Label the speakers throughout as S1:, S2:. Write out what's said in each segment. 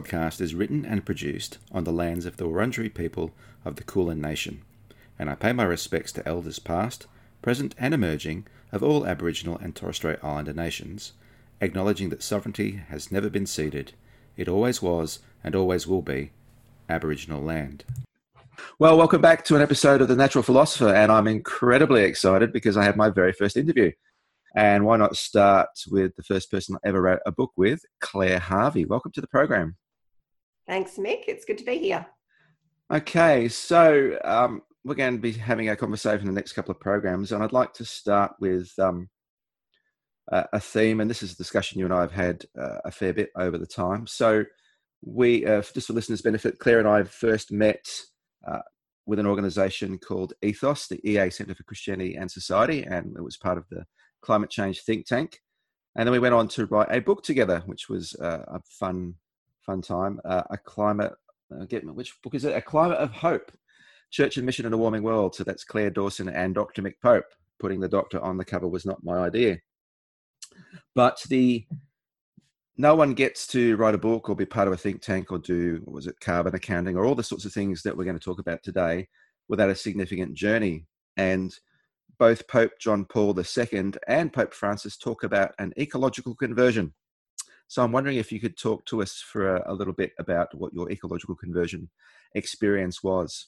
S1: Podcast is written and produced on the lands of the Wurundjeri people of the Kulin Nation, and I pay my respects to elders past, present, and emerging of all Aboriginal and Torres Strait Islander nations, acknowledging that sovereignty has never been ceded, it always was and always will be Aboriginal land. Well, welcome back to an episode of The Natural Philosopher, and I'm incredibly excited because I have my very first interview. And why not start with the first person I ever wrote a book with, Claire Harvey? Welcome to the program.
S2: Thanks, Mick. It's good to be here.
S1: Okay, so um, we're going to be having a conversation in the next couple of programs, and I'd like to start with um, a, theme, and this is a discussion you and I have had uh, a fair bit over the time. So, we, uh, just for listeners' benefit, Claire and I first met uh, with an organisation called Ethos, the EA Centre for Christianity and Society, and it was part of the climate change think tank. And then we went on to write a book together, which was uh, a fun, fun time. Uh, a climate, uh, get which book is it? A Climate of Hope, Church and Mission in a Warming World. So that's Claire Dawson and Dr. Mick Pope. Putting the doctor on the cover was not my idea. But the no one gets to write a book or be part of a think tank or do what was it carbon accounting or all the sorts of things that we're going to talk about today without a significant journey and both Pope John Paul II and Pope Francis talk about an ecological conversion. So I'm wondering if you could talk to us for a, a little bit about what your ecological conversion experience was.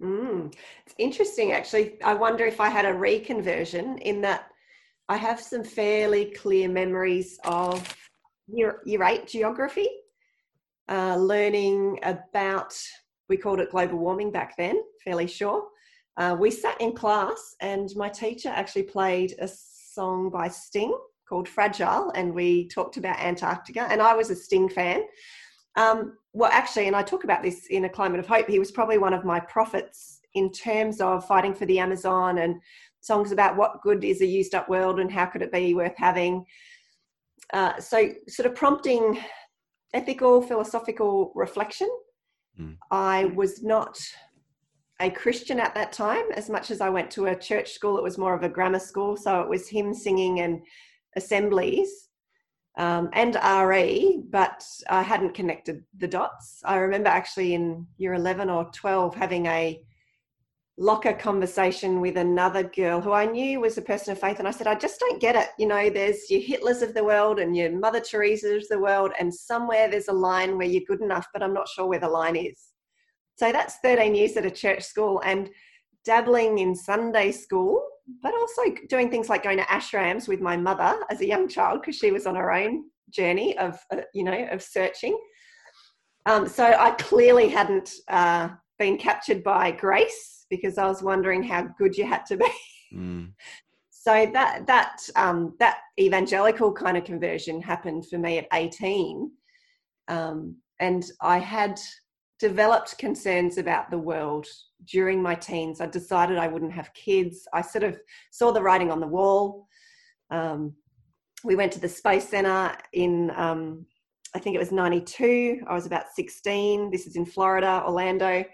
S2: Mm, it's interesting, actually. I wonder if I had a reconversion in that I have some fairly clear memories of year, year eight geography, uh, learning about, we called it global warming back then, fairly sure uh, we sat in class and my teacher actually played a song by Sting called Fragile, and we talked about Antarctica. And I was a Sting fan. Um, well, actually, and I talk about this in A Climate of Hope, he was probably one of my prophets in terms of fighting for the Amazon and songs about what good is a used up world and how could it be worth having. Uh, so, sort of prompting ethical, philosophical reflection. Mm. I was not a Christian at that time. As much as I went to a church school, it was more of a grammar school. So it was hymn singing and assemblies um, and RE, but I hadn't connected the dots. I remember actually in year 11 or 12 having a locker conversation with another girl who I knew was a person of faith. And I said, I just don't get it. You know, there's your Hitlers of the world and your Mother Teresa's of the world, and somewhere there's a line where you're good enough, but I'm not sure where the line is. So that's 13 years at a church school and dabbling in Sunday school, but also doing things like going to ashrams with my mother as a young child because she was on her own journey of, uh, you know, of searching. Um, so I clearly hadn't uh, been captured by grace because I was wondering how good you had to be. Mm. So that that um, that evangelical kind of conversion happened for me at 18, um, and I had developed concerns about the world during my teens. I decided I wouldn't have kids. I sort of saw the writing on the wall. Um, we went to the Space Center in, um, I think it was 92. I was about 16. This is in Florida, Orlando.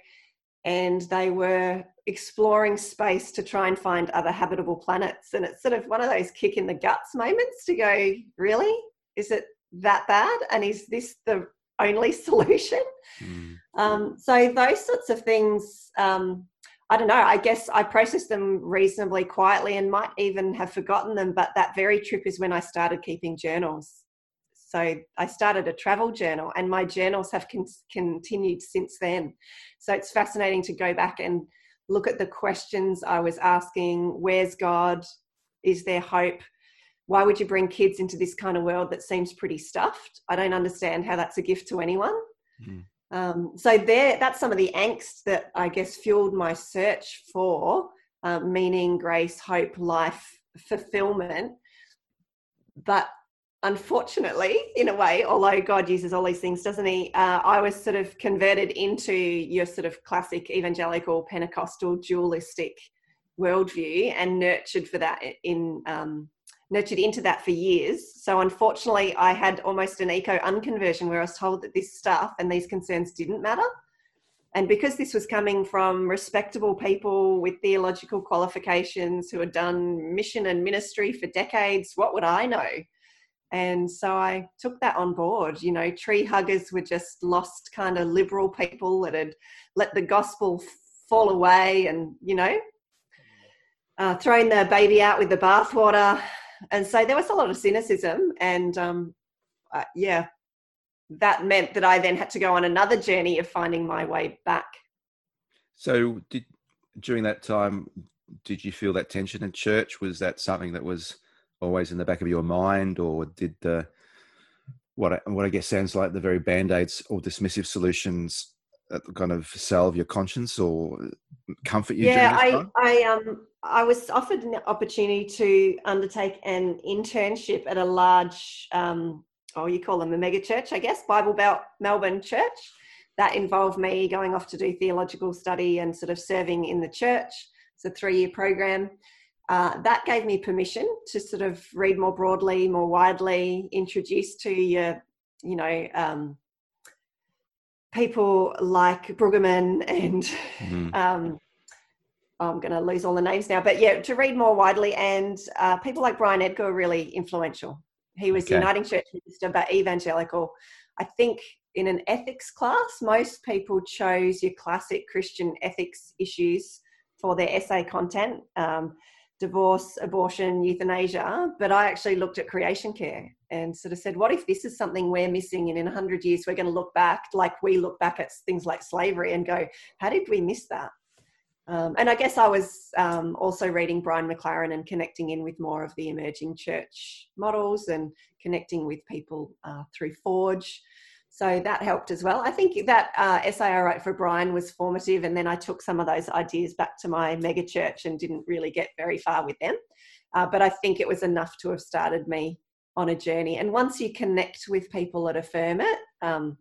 S2: And they were exploring space to try and find other habitable planets. And it's sort of one of those kick in the guts moments to go, really? Is it that bad? And is this the only solution? Mm. Um, so those sorts of things, um, I don't know. I guess I processed them reasonably quietly and might even have forgotten them. But that very trip is when I started keeping journals. So I started a travel journal, and my journals have con- continued since then. So it's fascinating to go back and look at the questions I was asking. Where's God? Is there hope? Why would you bring kids into this kind of world that seems pretty stuffed? I don't understand how that's a gift to anyone. Mm. Um, so there, that's some of the angst that I guess fueled my search for uh, meaning, grace, hope, life, fulfillment. But unfortunately, in a way, although God uses all these things, doesn't He? Uh, I was sort of converted into your sort of classic evangelical Pentecostal dualistic worldview and nurtured for that in um, nurtured into that for years. So unfortunately, I had almost an eco unconversion where I was told that this stuff and these concerns didn't matter. And because this was coming from respectable people with theological qualifications who had done mission and ministry for decades, what would I know? And so I took that on board. You know, tree huggers were just lost kind of liberal people that had let the gospel fall away and, you know, uh, throwing the baby out with the bathwater. And so there was a lot of cynicism. And um, uh, yeah, that meant that I then had to go on another journey of finding my way back.
S1: So, did during that time, did you feel that tension in church? Was that something that was always in the back of your mind, or did the what I, what I guess sounds like the very band aids or dismissive solutions that kind of salve your conscience or comfort you?
S2: Yeah, I I um I was offered an opportunity to undertake an internship at a large um oh you call them a mega church I guess Bible Belt Melbourne church. That involved me going off to do theological study and sort of serving in the church. It's a three year program uh, that gave me permission to sort of read more broadly, more widely, introduce to your, you know, um, people like Brueggemann and mm-hmm. um, I'm going to lose all the names now, but yeah, to read more widely. And uh, people like Brian Edgar are really influential. He was okay. Uniting Church minister, but evangelical. I think in an ethics class, most people chose your classic Christian ethics issues for their essay content. Um, divorce, abortion, euthanasia, but I actually looked at creation care and sort of said, what if this is something we're missing and in 100 years we're going to look back like we look back at things like slavery and go, how did we miss that? Um, and I guess I was um, also reading Brian McLaren and connecting in with more of the emerging church models and connecting with people uh, through Forge so that helped as well. I think that uh, essay I wrote for Brian was formative, and then I took some of those ideas back to my mega church and didn't really get very far with them. Uh, but I think it was enough to have started me on a journey. And once you connect with people that affirm it, um,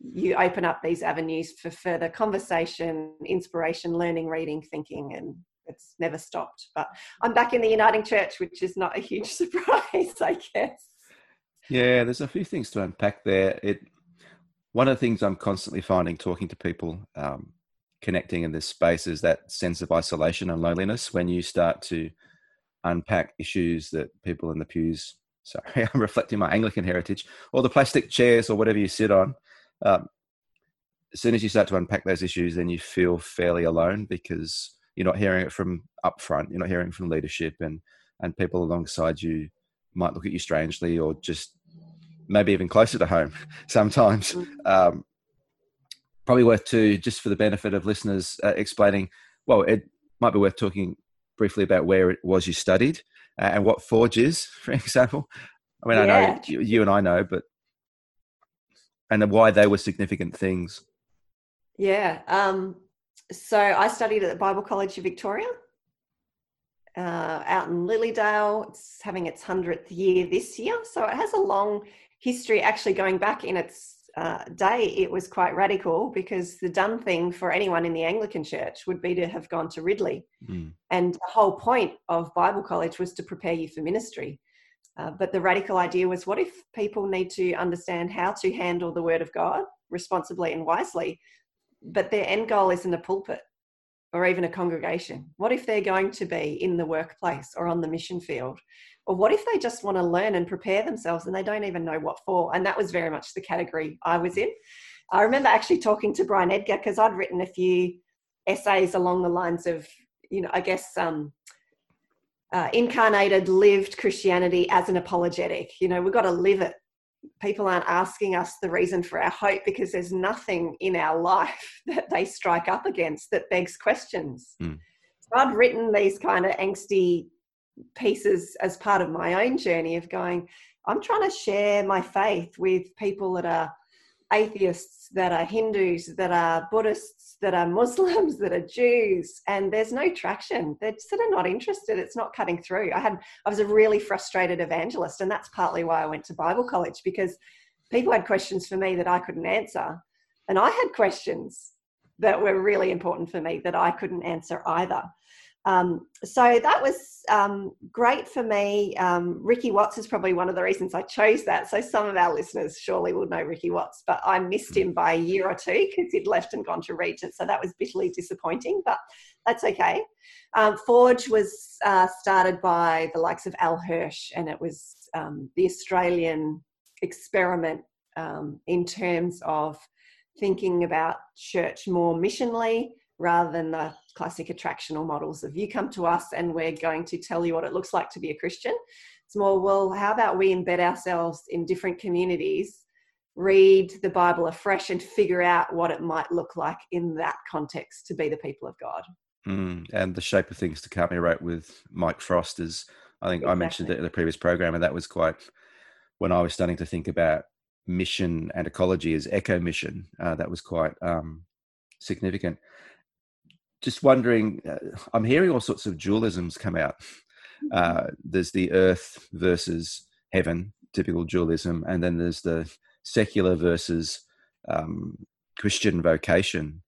S2: you open up these avenues for further conversation, inspiration, learning, reading, thinking, and it's never stopped. But I'm back in the Uniting Church, which is not a huge surprise, I guess.
S1: Yeah, there's a few things to unpack there. It one of the things I'm constantly finding talking to people, um, connecting in this space, is that sense of isolation and loneliness when you start to unpack issues that people in the pews. Sorry, I'm reflecting my Anglican heritage, or the plastic chairs, or whatever you sit on. Um, as soon as you start to unpack those issues, then you feel fairly alone because you're not hearing it from up front. You're not hearing from leadership, and and people alongside you might look at you strangely or just maybe even closer to home sometimes. Mm. Um, probably worth to just for the benefit of listeners uh, explaining. Well, it might be worth talking briefly about where it was you studied uh, and what Forge is, for example. I mean, yeah. I know you, you, and I know, but and why they were significant things.
S2: Yeah. Um, so I studied at the Bible College of Victoria. Uh, out in Lilydale. It's having its 100th year this year. So it has a long history actually going back in its uh, day, it was quite radical because the done thing for anyone in the Anglican Church would be to have gone to Ridley. Mm. And the whole point of Bible college was to prepare you for ministry. Uh, but the radical idea was what if people need to understand how to handle the Word of God responsibly and wisely, but their end goal isn't a pulpit or even a congregation? What if they're going to be in the workplace or on the mission field? Or what if they just want to learn and prepare themselves and they don't even know what for? And that was very much the category I was in. I remember actually talking to Brian Edgar because I'd written a few essays along the lines of, you know, I guess um, uh, incarnated, lived Christianity as an apologetic. You know, we've got to live it. People aren't asking us the reason for our hope because there's nothing in our life that they strike up against that begs questions. Mm. So I'd written these kind of angsty pieces as part of my own journey of going, I'm trying to share my faith with people that are atheists, that are Hindus, that are Buddhists, that are Muslims, that are Jews, and there's no traction. They're sort of not interested. It's not cutting through. I had I was a really frustrated evangelist, and that's partly why I went to Bible college because people had questions for me that I couldn't answer, and I had questions that were really important for me that I couldn't answer either. Um, so that was um, great for me. Um, Ricky Watts is probably one of the reasons I chose that. So some of our listeners surely will know Ricky Watts, but I missed him by a year or two because he'd left and gone to Regent. So that was bitterly disappointing, but that's okay. Um, Forge was uh, started by the likes of Al Hirsch, and it was um, the Australian experiment um, in terms of thinking about church more missionally rather than the classic attractional models of you come to us and we're going to tell you what it looks like to be a Christian. It's more, well, how about we embed ourselves in different communities, read the Bible afresh, and figure out what it might look like in that context to be the people of God.
S1: Mm, and the shape of things to come. You wrote with Mike Frost is, I think exactly. I mentioned it in the previous program, and that was quite when I was starting to think about mission and ecology as eco mission. Uh, that was quite um, significant just wondering, uh, I'm hearing all sorts of dualisms come out. Mm-hmm. Uh, there's the earth versus heaven, typical dualism, and then there's the secular versus um, Christian vocation.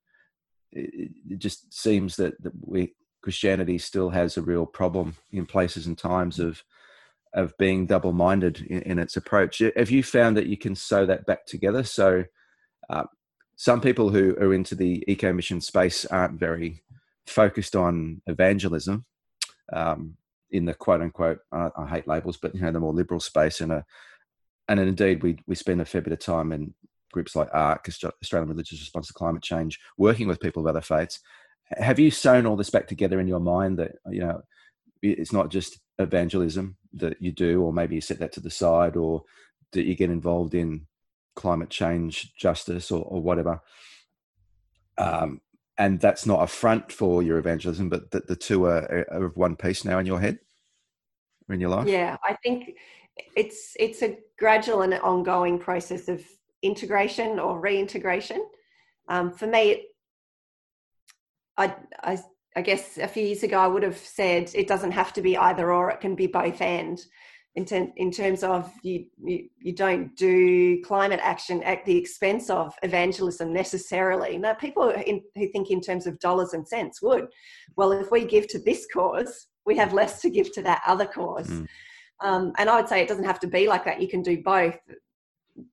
S1: It, it, just seems that, that we Christianity still has a real problem in places and times of of being double minded in, in, its approach. Have you found that you can sew that back together? So, uh, some people who are into the eco mission space aren't very focused on evangelism um, in the quote unquote I, I, hate labels, but you know the more liberal space and a and indeed we we spend a fair bit of time in groups like ARRCC, Australian Religious Response to Climate Change, working with people of other faiths. Have you sewn all this back together in your mind that you know it's not just evangelism that you do, or maybe you set that to the side, or that you get involved in climate change justice or, or whatever. Um, and that's not a front for your evangelism but that the two are, are of one piece now in your head in your life?
S2: Yeah i think it's it's a gradual and ongoing process of integration or reintegration. Um, for me it, I, I i guess a few years ago i would have said it doesn't have to be either or it can be both and in, ter- in terms of you, you, you don't do climate action at the expense of evangelism necessarily. Now, people in, who think in terms of dollars and cents would. Well, if we give to this cause, we have less to give to that other cause. Mm. Um, and I would say it doesn't have to be like that. You can do both.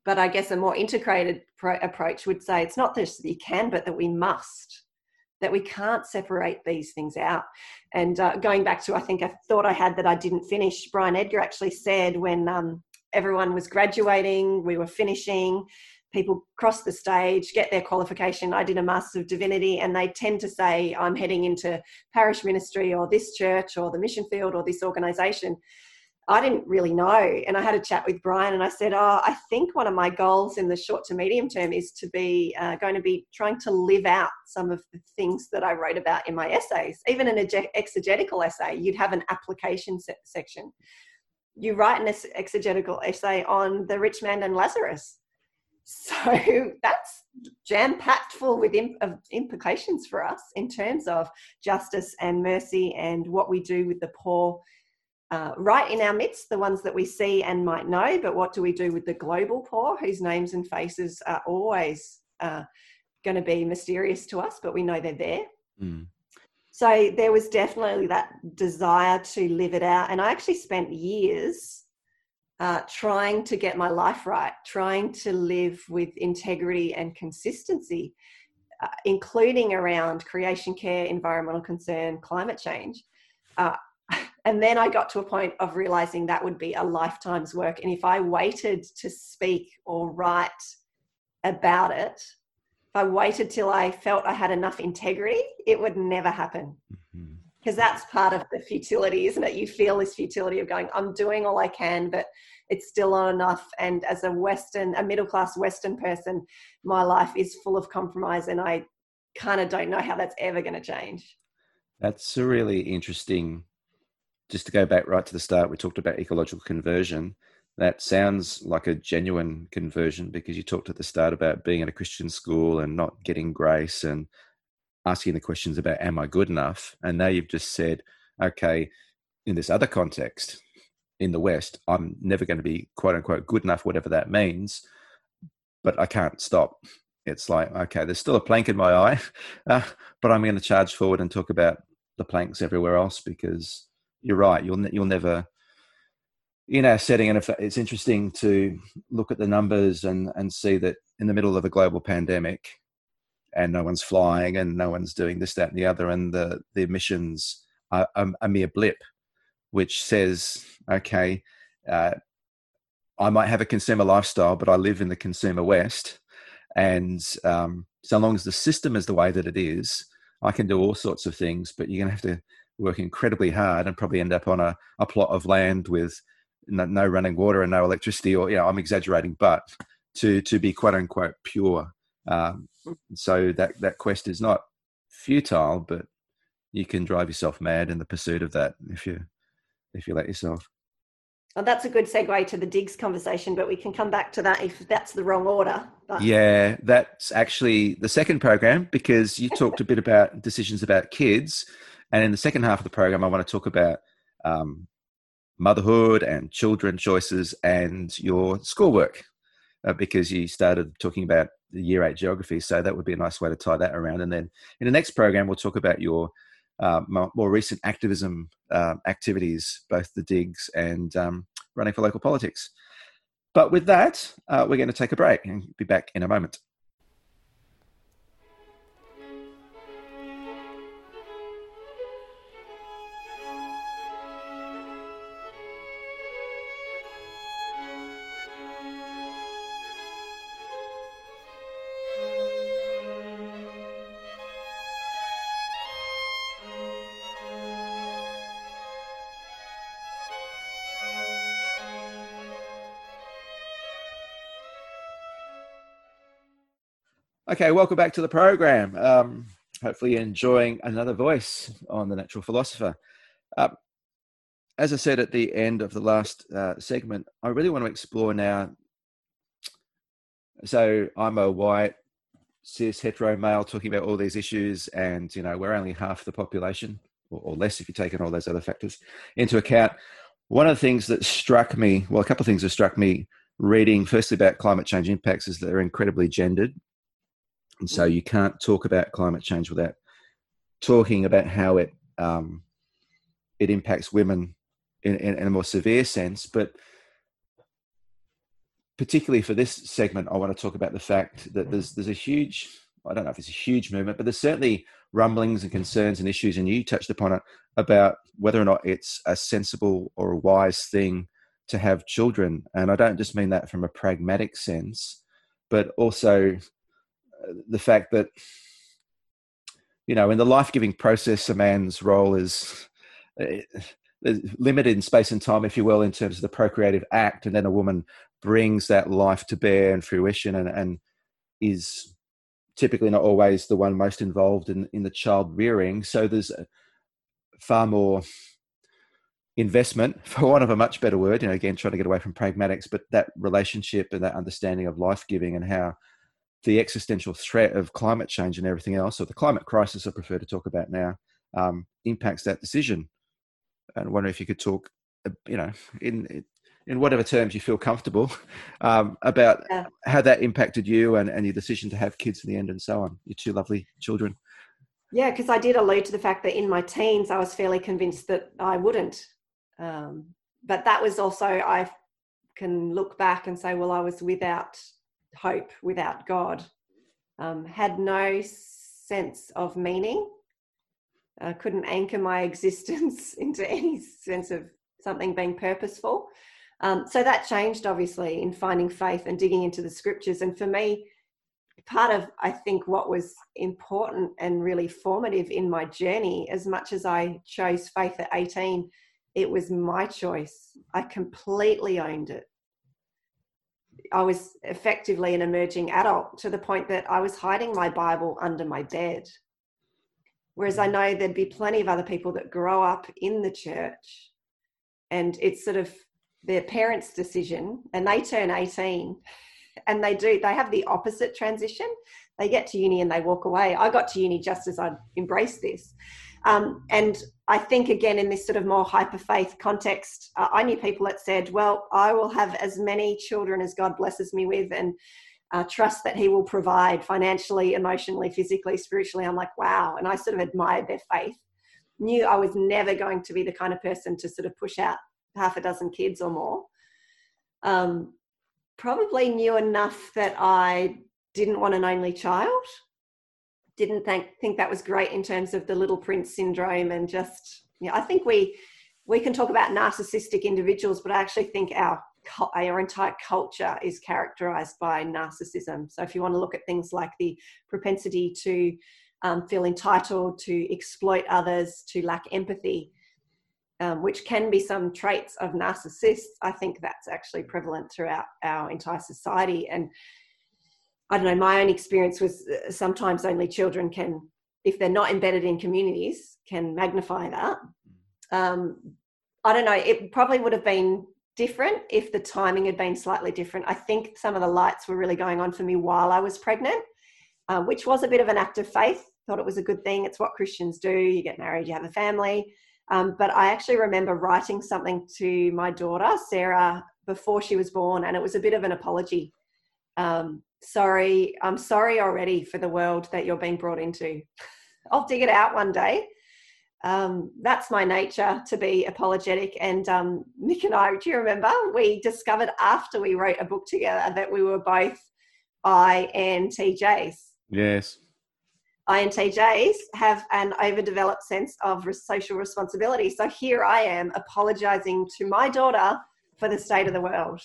S2: But I guess a more integrated pro- approach would say it's not just that you can, but that we must that we can't separate these things out. And uh, going back to, I think I thought I had that I didn't finish, Brian Edgar actually said when um, everyone was graduating, we were finishing, people cross the stage, get their qualification. I did a Master's of Divinity, and they tend to say, I'm heading into parish ministry or this church or the mission field or this organization. I didn't really know. And I had a chat with Brian and I said, Oh, I think one of my goals in the short to medium term is to be uh, going to be trying to live out some of the things that I wrote about in my essays. Even an exegetical essay, you'd have an application se- section. You write an exegetical essay on the rich man and Lazarus. So that's jam packed full with imp- implications for us in terms of justice and mercy and what we do with the poor uh, right in our midst, the ones that we see and might know, but what do we do with the global poor, whose names and faces are always uh, going to be mysterious to us, but we know they're there. Mm. So there was definitely that desire to live it out. And I actually spent years uh, trying to get my life right, trying to live with integrity and consistency, uh, including around creation care, environmental concern, climate change. Uh, and then I got to a point of realizing that would be a lifetime's work. And if I waited to speak or write about it, if I waited till I felt I had enough integrity, it would never happen. Because mm-hmm. that's part of the futility, isn't it? You feel this futility of going, I'm doing all I can, but it's still not enough. And as a Western, a middle class Western person, my life is full of compromise and I kind of don't know how that's ever going to change.
S1: That's a really interesting just to go back right to the start, we talked about ecological conversion. that sounds like a genuine conversion because you talked at the start about being in a Christian school and not getting grace and asking the questions about, am I good enough? And now you've just said, okay, in this other context, in the West, I'm never going to be quote unquote good enough, whatever that means, but I can't stop. It's like, okay, there's still a plank in my eye, uh, but I'm going to charge forward and talk about the planks everywhere else because you're right. You'll you'll never in our setting, and if it's interesting to look at the numbers and and see that in the middle of a global pandemic, and no one's flying and no one's doing this, that, and the other, and the the emissions are a, mere blip, which says, okay, uh, I might have a consumer lifestyle, but I live in the consumer West, and um, so long as the system is the way that it is, I can do all sorts of things, but you're going to have to work incredibly hard and probably end up on a, a plot of land with no, no, running water and no electricity, or, you know, I'm exaggerating, but to, to be quote unquote pure. Um, so that, that quest is not futile, but you can drive yourself mad in the pursuit of that if you, if you let yourself.
S2: Well, that's a good segue to the digs conversation, but we can come back to that if that's the wrong order. But.
S1: Yeah, that's actually the second program because you talked a bit about decisions about kids. And in the second half of the program, I want to talk about um, motherhood and children choices and your schoolwork uh, because you started talking about the year eight geography. So that would be a nice way to tie that around. And then in the next program, we'll talk about your uh, more recent activism uh, activities, both the digs and um, running for local politics. But with that, uh, we're going to take a break and be back in a moment. Okay, welcome back to the program. Um, hopefully, you're enjoying another voice on the natural philosopher. Uh, as I said at the end of the last uh, segment, I really want to explore now. So, I'm a white, cis, hetero male talking about all these issues, and you know, we're only half the population, or, or less if you take in all those other factors into account. One of the things that struck me, well, a couple of things that struck me reading, firstly about climate change impacts, is that they're incredibly gendered and so you can't talk about climate change without talking about how it um, it impacts women in, in, in, a more severe sense. But particularly for this segment, I want to talk about the fact that there's there's a huge I don't know if it's a huge movement, but there's certainly rumblings and concerns and issues, and you touched upon it about whether or not it's a sensible or a wise thing to have children. And I don't just mean that from a pragmatic sense, but also the fact that you know in the life-giving process a man's role is uh, limited in space and time if you will in terms of the procreative act and then a woman brings that life to bear and fruition and, and is typically not always the one most involved in, in the child rearing. So there's far more investment for want of a much better word you know again trying to get away from pragmatics but that relationship and that understanding of life giving and how the existential threat of climate change and everything else, or the climate crisis I prefer to talk about now, um, impacts that decision. And I wonder if you could talk, uh, you know, in in whatever terms you feel comfortable um, about yeah. how that impacted you and, and your decision to have kids in the end and so on. Your two lovely children.
S2: Yeah, because I did allude to the fact that in my teens I was fairly convinced that I wouldn't. Um, but that was also I can look back and say, well, I was without hope without God, um, had no sense of meaning, uh, couldn't anchor my existence into any sense of something being purposeful. Um, so that changed obviously in finding faith and digging into the scriptures. And for me, part of I think what was important and really formative in my journey, as much as I chose faith at 18, it was my choice. I completely owned it. I was effectively an emerging adult to the point that I was hiding my Bible under my bed. Whereas I mm. know there'd be plenty of other people that grow up in the church and it's sort of their parents' decision and they turn 18 and they do, they have the opposite transition. They get to uni and they walk away. I got to uni just as I embraced this. Um, and I think, again, in this sort of more hyper faith context, uh, I knew people that said, Well, I will have as many children as God blesses me with, and uh, trust that He will provide financially, emotionally, physically, spiritually. I'm like, Wow. And I sort of admired their faith. Knew I was never going to be the kind of person to sort of push out half a dozen kids or more. Um, probably knew enough that I didn't want an only child. Didn't think think that was great in terms of the little prince syndrome and just yeah. I think we we can talk about narcissistic individuals, but I actually think our our entire culture is characterized by narcissism. So if you want to look at things like the propensity to um, feel entitled, to exploit others, to lack empathy, um, which can be some traits of narcissists, I think that's actually prevalent throughout our entire society. And I don't know, my own experience was uh, sometimes only children can, if they're not embedded in communities, can magnify that. Um, I don't know, it probably would have been different if the timing had been slightly different. I think some of the lights were really going on for me while I was pregnant, uh, which was a bit of an act of faith. Thought it was a good thing. It's what Christians do. You get married, you have a family. Um, but I actually remember writing something to my daughter, Sarah, before she was born, and it was a bit of an apology. Um, sorry, I'm sorry already for the world that you're being brought into. I'll dig it out one day. Um, that's my nature to be apologetic. And um, Mick and I, do you remember? We discovered after we wrote a book together that we were both INTJs.
S1: Yes.
S2: INTJs have an overdeveloped sense of social responsibility. So here I am apologizing to my daughter for the state of the world,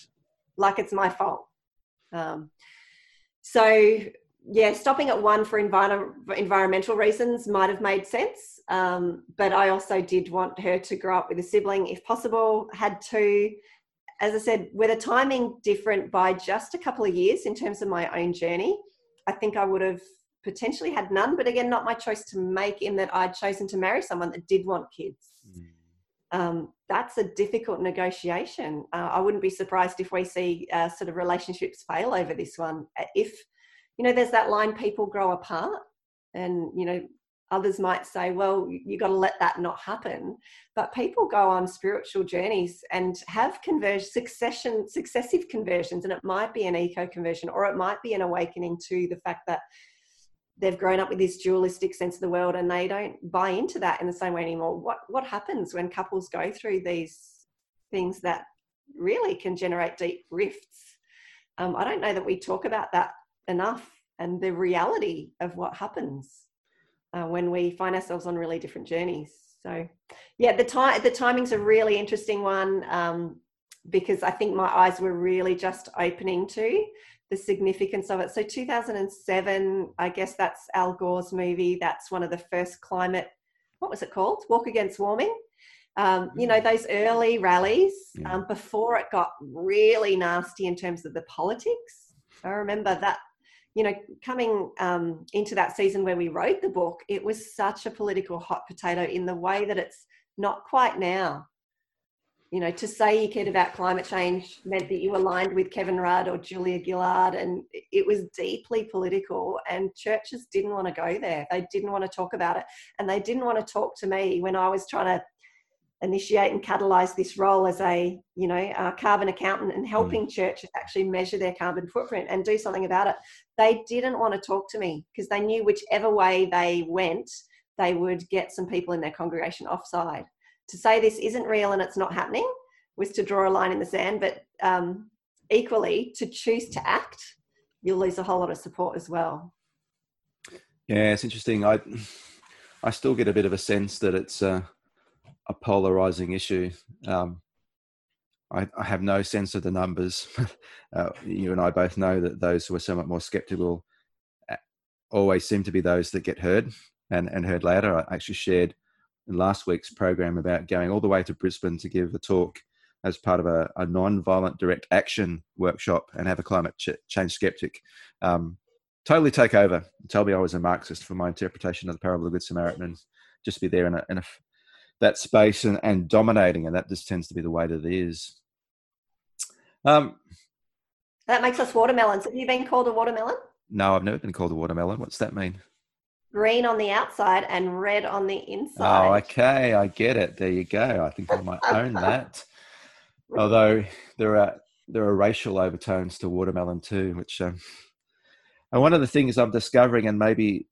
S2: like it's my fault. Um, so, yeah, stopping at one for envir- environmental reasons might have made sense. Um, but I also did want her to grow up with a sibling if possible, had two. As I said, with a timing different by just a couple of years in terms of my own journey, I think I would have potentially had none, but again, not my choice to make in that I'd chosen to marry someone that did want kids. Mm. Um, that's a difficult negotiation. Uh, I wouldn't be surprised if we see uh, sort of relationships fail over this one. Uh, if, you know, there's that line people grow apart, and, you know, others might say, well, you got to let that not happen. But people go on spiritual journeys and have conversion, succession, successive conversions, and it might be an eco conversion or it might be an awakening to the fact that they've grown up with this dualistic sense of the world and they don't buy into that in the same way anymore. What what happens when couples go through these things that really can generate deep rifts? Um, i don't know that we talk about that enough and the reality of what happens uh, when we find ourselves on really different journeys. So yeah the time the timing's a really interesting one um, because i think my eyes were really just opening to the significance of it. So 2007, I guess that's Al Gore's movie. That's one of the first climate, what was it called? Walk Against Warming. Um, you know, mm. those early rallies um, before it got really nasty in terms of the politics. I remember that, you know, coming um, into that season where we wrote the book, it was such a political hot potato in the way that it's not quite now you know, to say you cared about climate change meant that you aligned with Kevin Rudd or Julia Gillard, and it was deeply political. And churches didn't want to go there. They didn't want to talk about it, and they didn't want to talk to me when I was trying to initiate and catalyze this role as a, you know, a carbon accountant and helping mm. churches actually measure their carbon footprint and do something about it. They didn't want to talk to me because they knew whichever way they went, they would get some people in their congregation offside to say this isn't real and it's not happening was to draw a line in the sand, but um, equally to choose to act, you'll lose a whole lot of support as well.
S1: Yeah, it's interesting. I I still get a bit of a sense that it's a, a polarizing issue. Um, I, I, have no sense of the numbers. uh, you and I both know that those who are somewhat more skeptical uh, always seem to be those that get heard and, and heard later. I actually shared in last week's program about going all the way to Brisbane to give a talk as part of a, a non-violent direct action workshop and have a climate ch- change skeptic um, totally take over tell me I was a Marxist for my interpretation of the parable of the Good Samaritan and just be there in, a, in a, that space and, and dominating and that just tends to be the way that it is. Um,
S2: that makes us watermelons. Have you been called a watermelon?
S1: No, I've never been called a watermelon. What's that mean?
S2: Green on the outside and red on the inside.
S1: Oh, okay. I get it. There you go. I think I might own that. Although there are there are racial overtones to watermelon too, which um, and one of the things I'm discovering, and maybe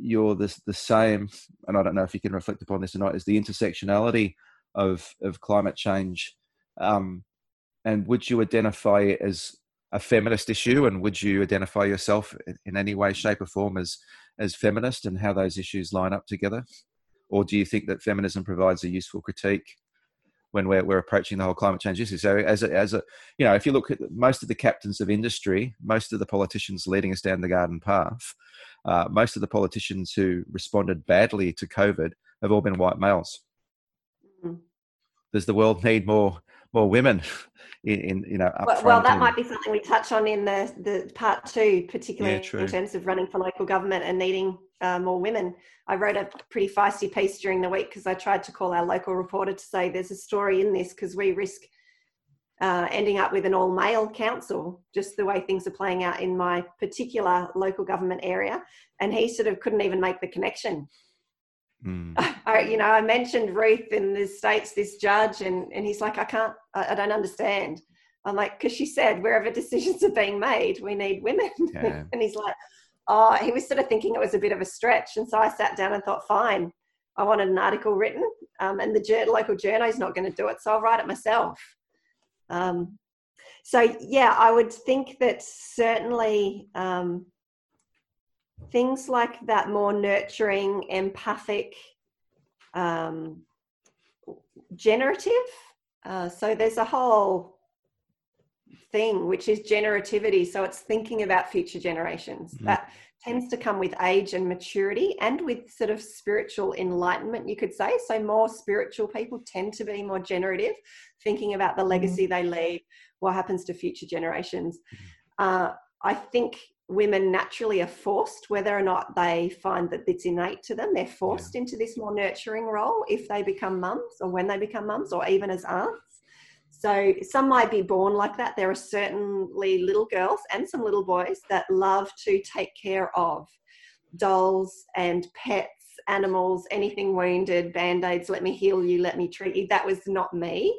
S1: you're the the same, and I don't know if you can reflect upon this or not, is the intersectionality of of climate change. Um, and would you identify it as a feminist issue and would you identify yourself in any way shape or form as as feminist and how those issues line up together? Or do you think that feminism provides a useful critique when we're, we're approaching the whole climate change issue? So as a, as a you know if you look at most of the captains of industry most of the politicians leading us down the garden path uh, most of the politicians who responded badly to covid have all been white males. Mm-hmm. does the world need more more women in, in you know
S2: well, well, that might be something we touch on in the the part two particularly yeah, in terms of running for local government and needing uh, more women i wrote a pretty feisty piece during the week because i tried to call our local reporter to say there's a story in this because we risk uh, ending up with an all male council, just the way things are playing out in my particular local government area. And he sort of couldn't even make the connection. Mm. I, you know, I mentioned Ruth in the States, this judge, and, and he's like, I can't, I, I don't understand. I'm like, because she said, wherever decisions are being made, we need women. Yeah. and he's like, oh, he was sort of thinking it was a bit of a stretch. And so I sat down and thought, fine, I wanted an article written, um, and the local journal is not going to do it, so I'll write it myself. Um, so yeah, I would think that certainly um, things like that more nurturing, empathic, um, generative. Uh, so there's a whole thing which is generativity. So it's thinking about future generations. Mm-hmm. That tends to come with age and maturity and with sort of spiritual enlightenment, you could say. So more spiritual people tend to be more generative, thinking about the mm-hmm. legacy mm-hmm. they leave, what happens to future generations. Mm-hmm. Uh, I think women naturally are forced, whether or not they find that it's innate to them, they're forced yeah. into this more nurturing role if they become mums or when they become mums or even as aunts. So some might be born like that. There are certainly little girls and some little boys that love to take care of dolls and pets, animals, anything wounded, band aids, let me heal you, let me treat you. That was not me.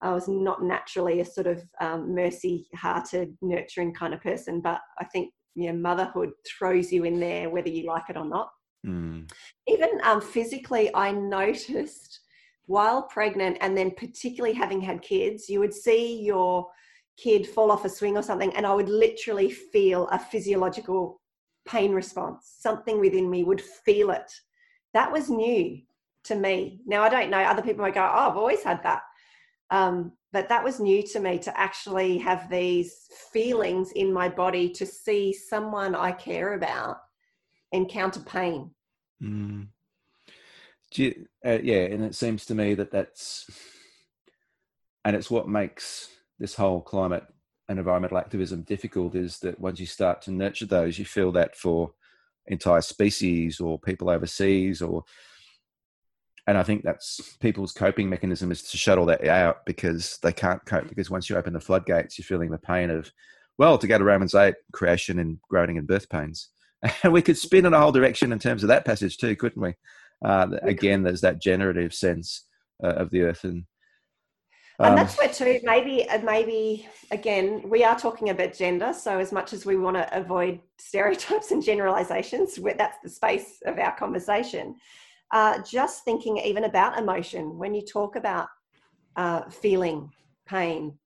S2: I was not naturally a sort of um, mercy hearted, nurturing kind of person, but I think you know, motherhood throws you in there whether you like it or not. Mm. Even um, physically, I noticed while pregnant and then particularly having had kids, you would see your kid fall off a swing or something, and I would literally feel a physiological pain response. Something within me would feel it. That was new to me. Now, I don't know, other people might go, Oh, I've always had that. Um, but that was new to me to actually have these feelings in my body to see someone I care about encounter pain. Mm.
S1: You, uh, yeah, and it seems to me that that's, and it's what makes this whole climate and environmental activism difficult is that once you start to nurture those, you feel that for entire species or people overseas or and I think that's people's coping mechanism is to shut all that out because they can't cope. Because once you open the floodgates, you're feeling the pain of, well, to go to Romans 8, creation and growing and birth pains. And we could spin in a whole direction in terms of that passage too, couldn't we? Uh, again, there's that generative sense uh, of the earth. And,
S2: um, and that's where too, maybe, uh, maybe again, we are talking about gender. So as much as we want to avoid stereotypes and generalizations, that's the space of our conversation uh, just thinking even about emotion when you talk about uh, feeling pain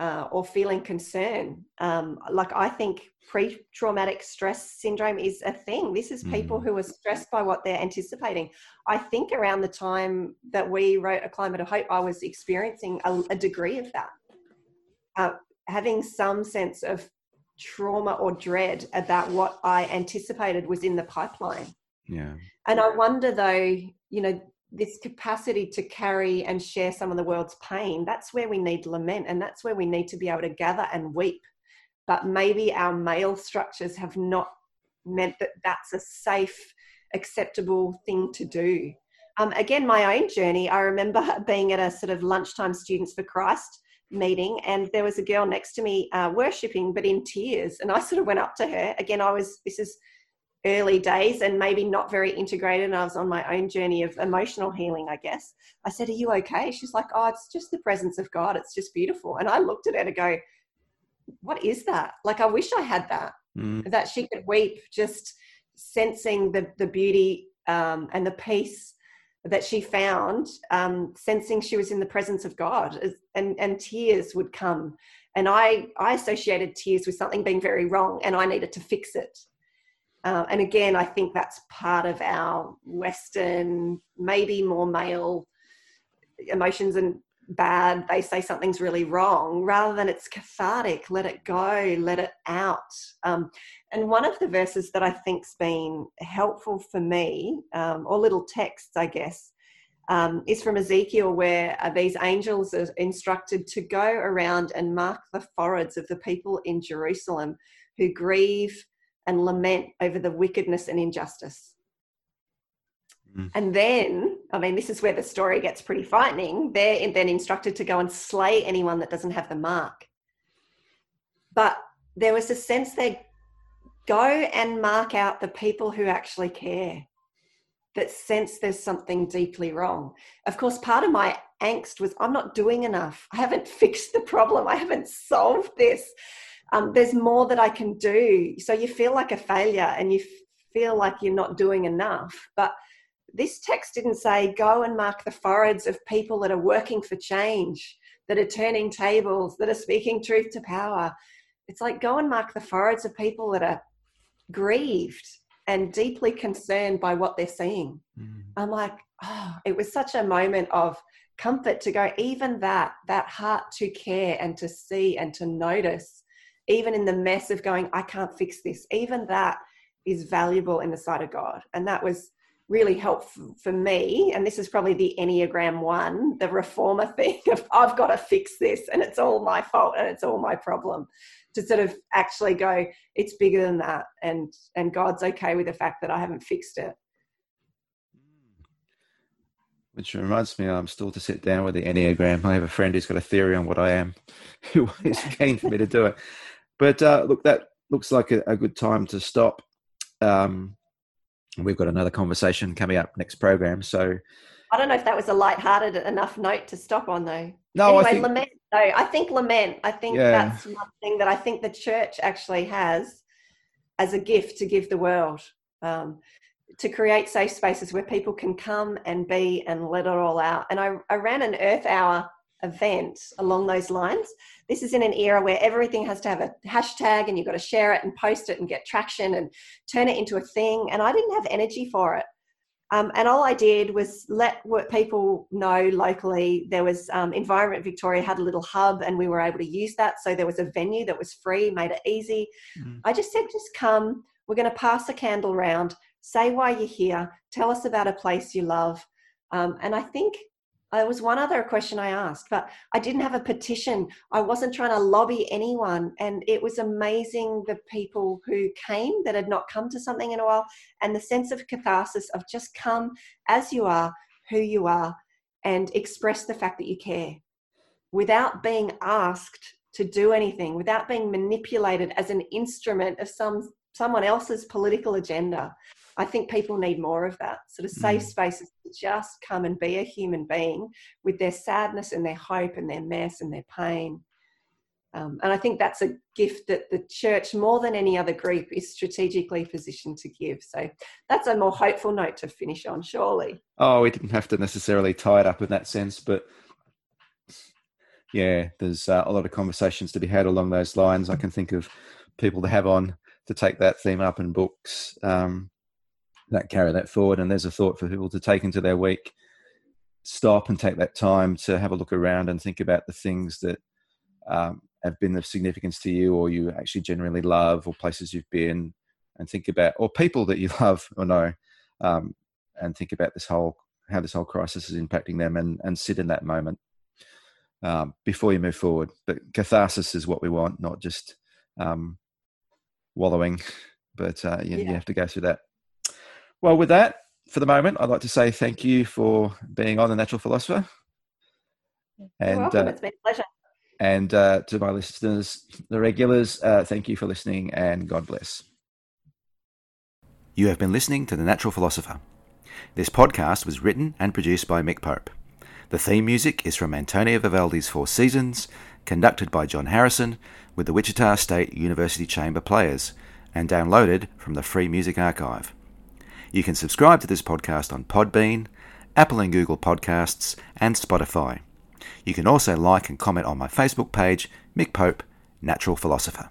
S2: uh, or feeling concern. Um, like I think pre-traumatic stress syndrome is a thing. This is people mm. who are stressed by what they're anticipating. I think around the time that we wrote A Climate of Hope, I was experiencing a, a degree of that. Uh, having some sense of trauma or dread about what I anticipated was in the pipeline.
S1: Yeah.
S2: And I wonder though, you know, this capacity to carry and share some of the world's pain, that's where we need lament and that's where we need to be able to gather and weep. But maybe our male structures have not meant that that's a safe, acceptable thing to do. Um, again, my own journey, I remember being at a sort of lunchtime Students for Christ meeting and there was a girl next to me uh, worshipping but in tears and i sort of went up to her again i was this is early days and maybe not very integrated and i was on my own journey of emotional healing i guess. I said are you okay? She's like oh it's just the presence of god. It's just beautiful. And i looked at her to go what is that? Like i wish i had that mm. that she could weep just sensing the the beauty um, and the peace that she found, um, sensing she was in the presence of God, and and tears would come, and I I associated tears with something being very wrong, and I needed to fix it. Uh, and again, I think that's part of our Western, maybe more male emotions and bad. They say something's really wrong rather than it's cathartic. Let it go, let it out. Um, and one of the verses that I think's been helpful for me, um, or little texts, I guess, um, is from Ezekiel, where uh, these angels are instructed to go around and mark the foreheads of the people in Jerusalem who grieve and lament over the wickedness and injustice. Mm. And then, I mean, this is where the story gets pretty frightening. They're then instructed to go and slay anyone that doesn't have the mark. But there was a sense they go and mark out the people who actually care that sense there's something deeply wrong of course part of my angst was i'm not doing enough i haven't fixed the problem i haven't solved this um, there's more that i can do so you feel like a failure and you feel like you're not doing enough but this text didn't say go and mark the foreheads of people that are working for change that are turning tables that are speaking truth to power it's like go and mark the foreheads of people that are grieved and deeply concerned by what they're seeing. Mm. I'm like, oh, it was such a moment of comfort to go, even that, that heart to care and to see and to notice, even in the mess of going, I can't fix this, even that is valuable in the sight of God. And that was really helpful for me. And this is probably the Enneagram one, the reformer thing of I've got to fix this and it's all my fault and it's all my problem to sort of actually go it's bigger than that and and god's okay with the fact that i haven't fixed it
S1: which reminds me i'm still to sit down with the enneagram i have a friend who's got a theory on what i am who is keen for me to do it but uh, look that looks like a, a good time to stop um, we've got another conversation coming up next program so
S2: I don't know if that was a light-hearted enough note to stop on, though. No, anyway, I think, lament. No, I think lament. I think yeah. that's one thing that I think the church actually has as a gift to give the world. Um, to create safe spaces where people can come and be and let it all out. And I, I ran an Earth Hour event along those lines. This is in an era where everything has to have a hashtag and you've got to share it and post it and get traction and turn it into a thing. And I didn't have energy for it. Um, and all I did was let what people know locally. There was um, Environment Victoria had a little hub, and we were able to use that. So there was a venue that was free, made it easy. Mm. I just said, just come. We're going to pass a candle round. Say why you're here. Tell us about a place you love. Um, and I think Uh, there was one other question I asked, but I didn't have a petition. I wasn't trying to lobby anyone. And it was amazing the people who came that had not come to something in a while and the sense of catharsis of just come as you are, who you are, and express the fact that you care without being asked to do anything, without being manipulated as an instrument of some someone else's political agenda. I think people need more of that sort of safe mm. spaces to just come and be a human being with their sadness and their hope and their mess and their pain. Um, and I think that's a gift that the church, more than any other group, is strategically positioned to give. So that's a more hopeful note to finish on, surely.
S1: Oh, we didn't have to necessarily tie it up in that sense, but yeah, there's uh, a lot of conversations to be had along those lines. I can think of people to have on to take that theme up in books. Um, that carry that forward. And there's a thought for people to take into their week, stop and take that time to have a look around and think about the things that um, have been of significance to you or you actually genuinely love or places you've been and think about or people that you love or know um, and think about this whole how this whole crisis is impacting them and, and sit in that moment um, before you move forward but catharsis is what we want not just um, wallowing but uh, you, yeah. you have to go through that well, with that, for the moment, I'd like to say thank you for being on the Natural Philosopher.
S2: And uh, it's been a pleasure.
S3: And uh, to my listeners, the regulars, uh, thank you for listening and God bless.
S1: You have been listening to The Natural Philosopher. This podcast was written and produced by Mick Pope. The theme music is from Antonio Vivaldi's Four Seasons, conducted by John Harrison with the Wichita State University Chamber Players, and downloaded from the Free Music Archive. You can subscribe to this podcast on Podbean, Apple and Google Podcasts, and Spotify. You can also like and comment on my Facebook page, Mick Pope, Natural Philosopher.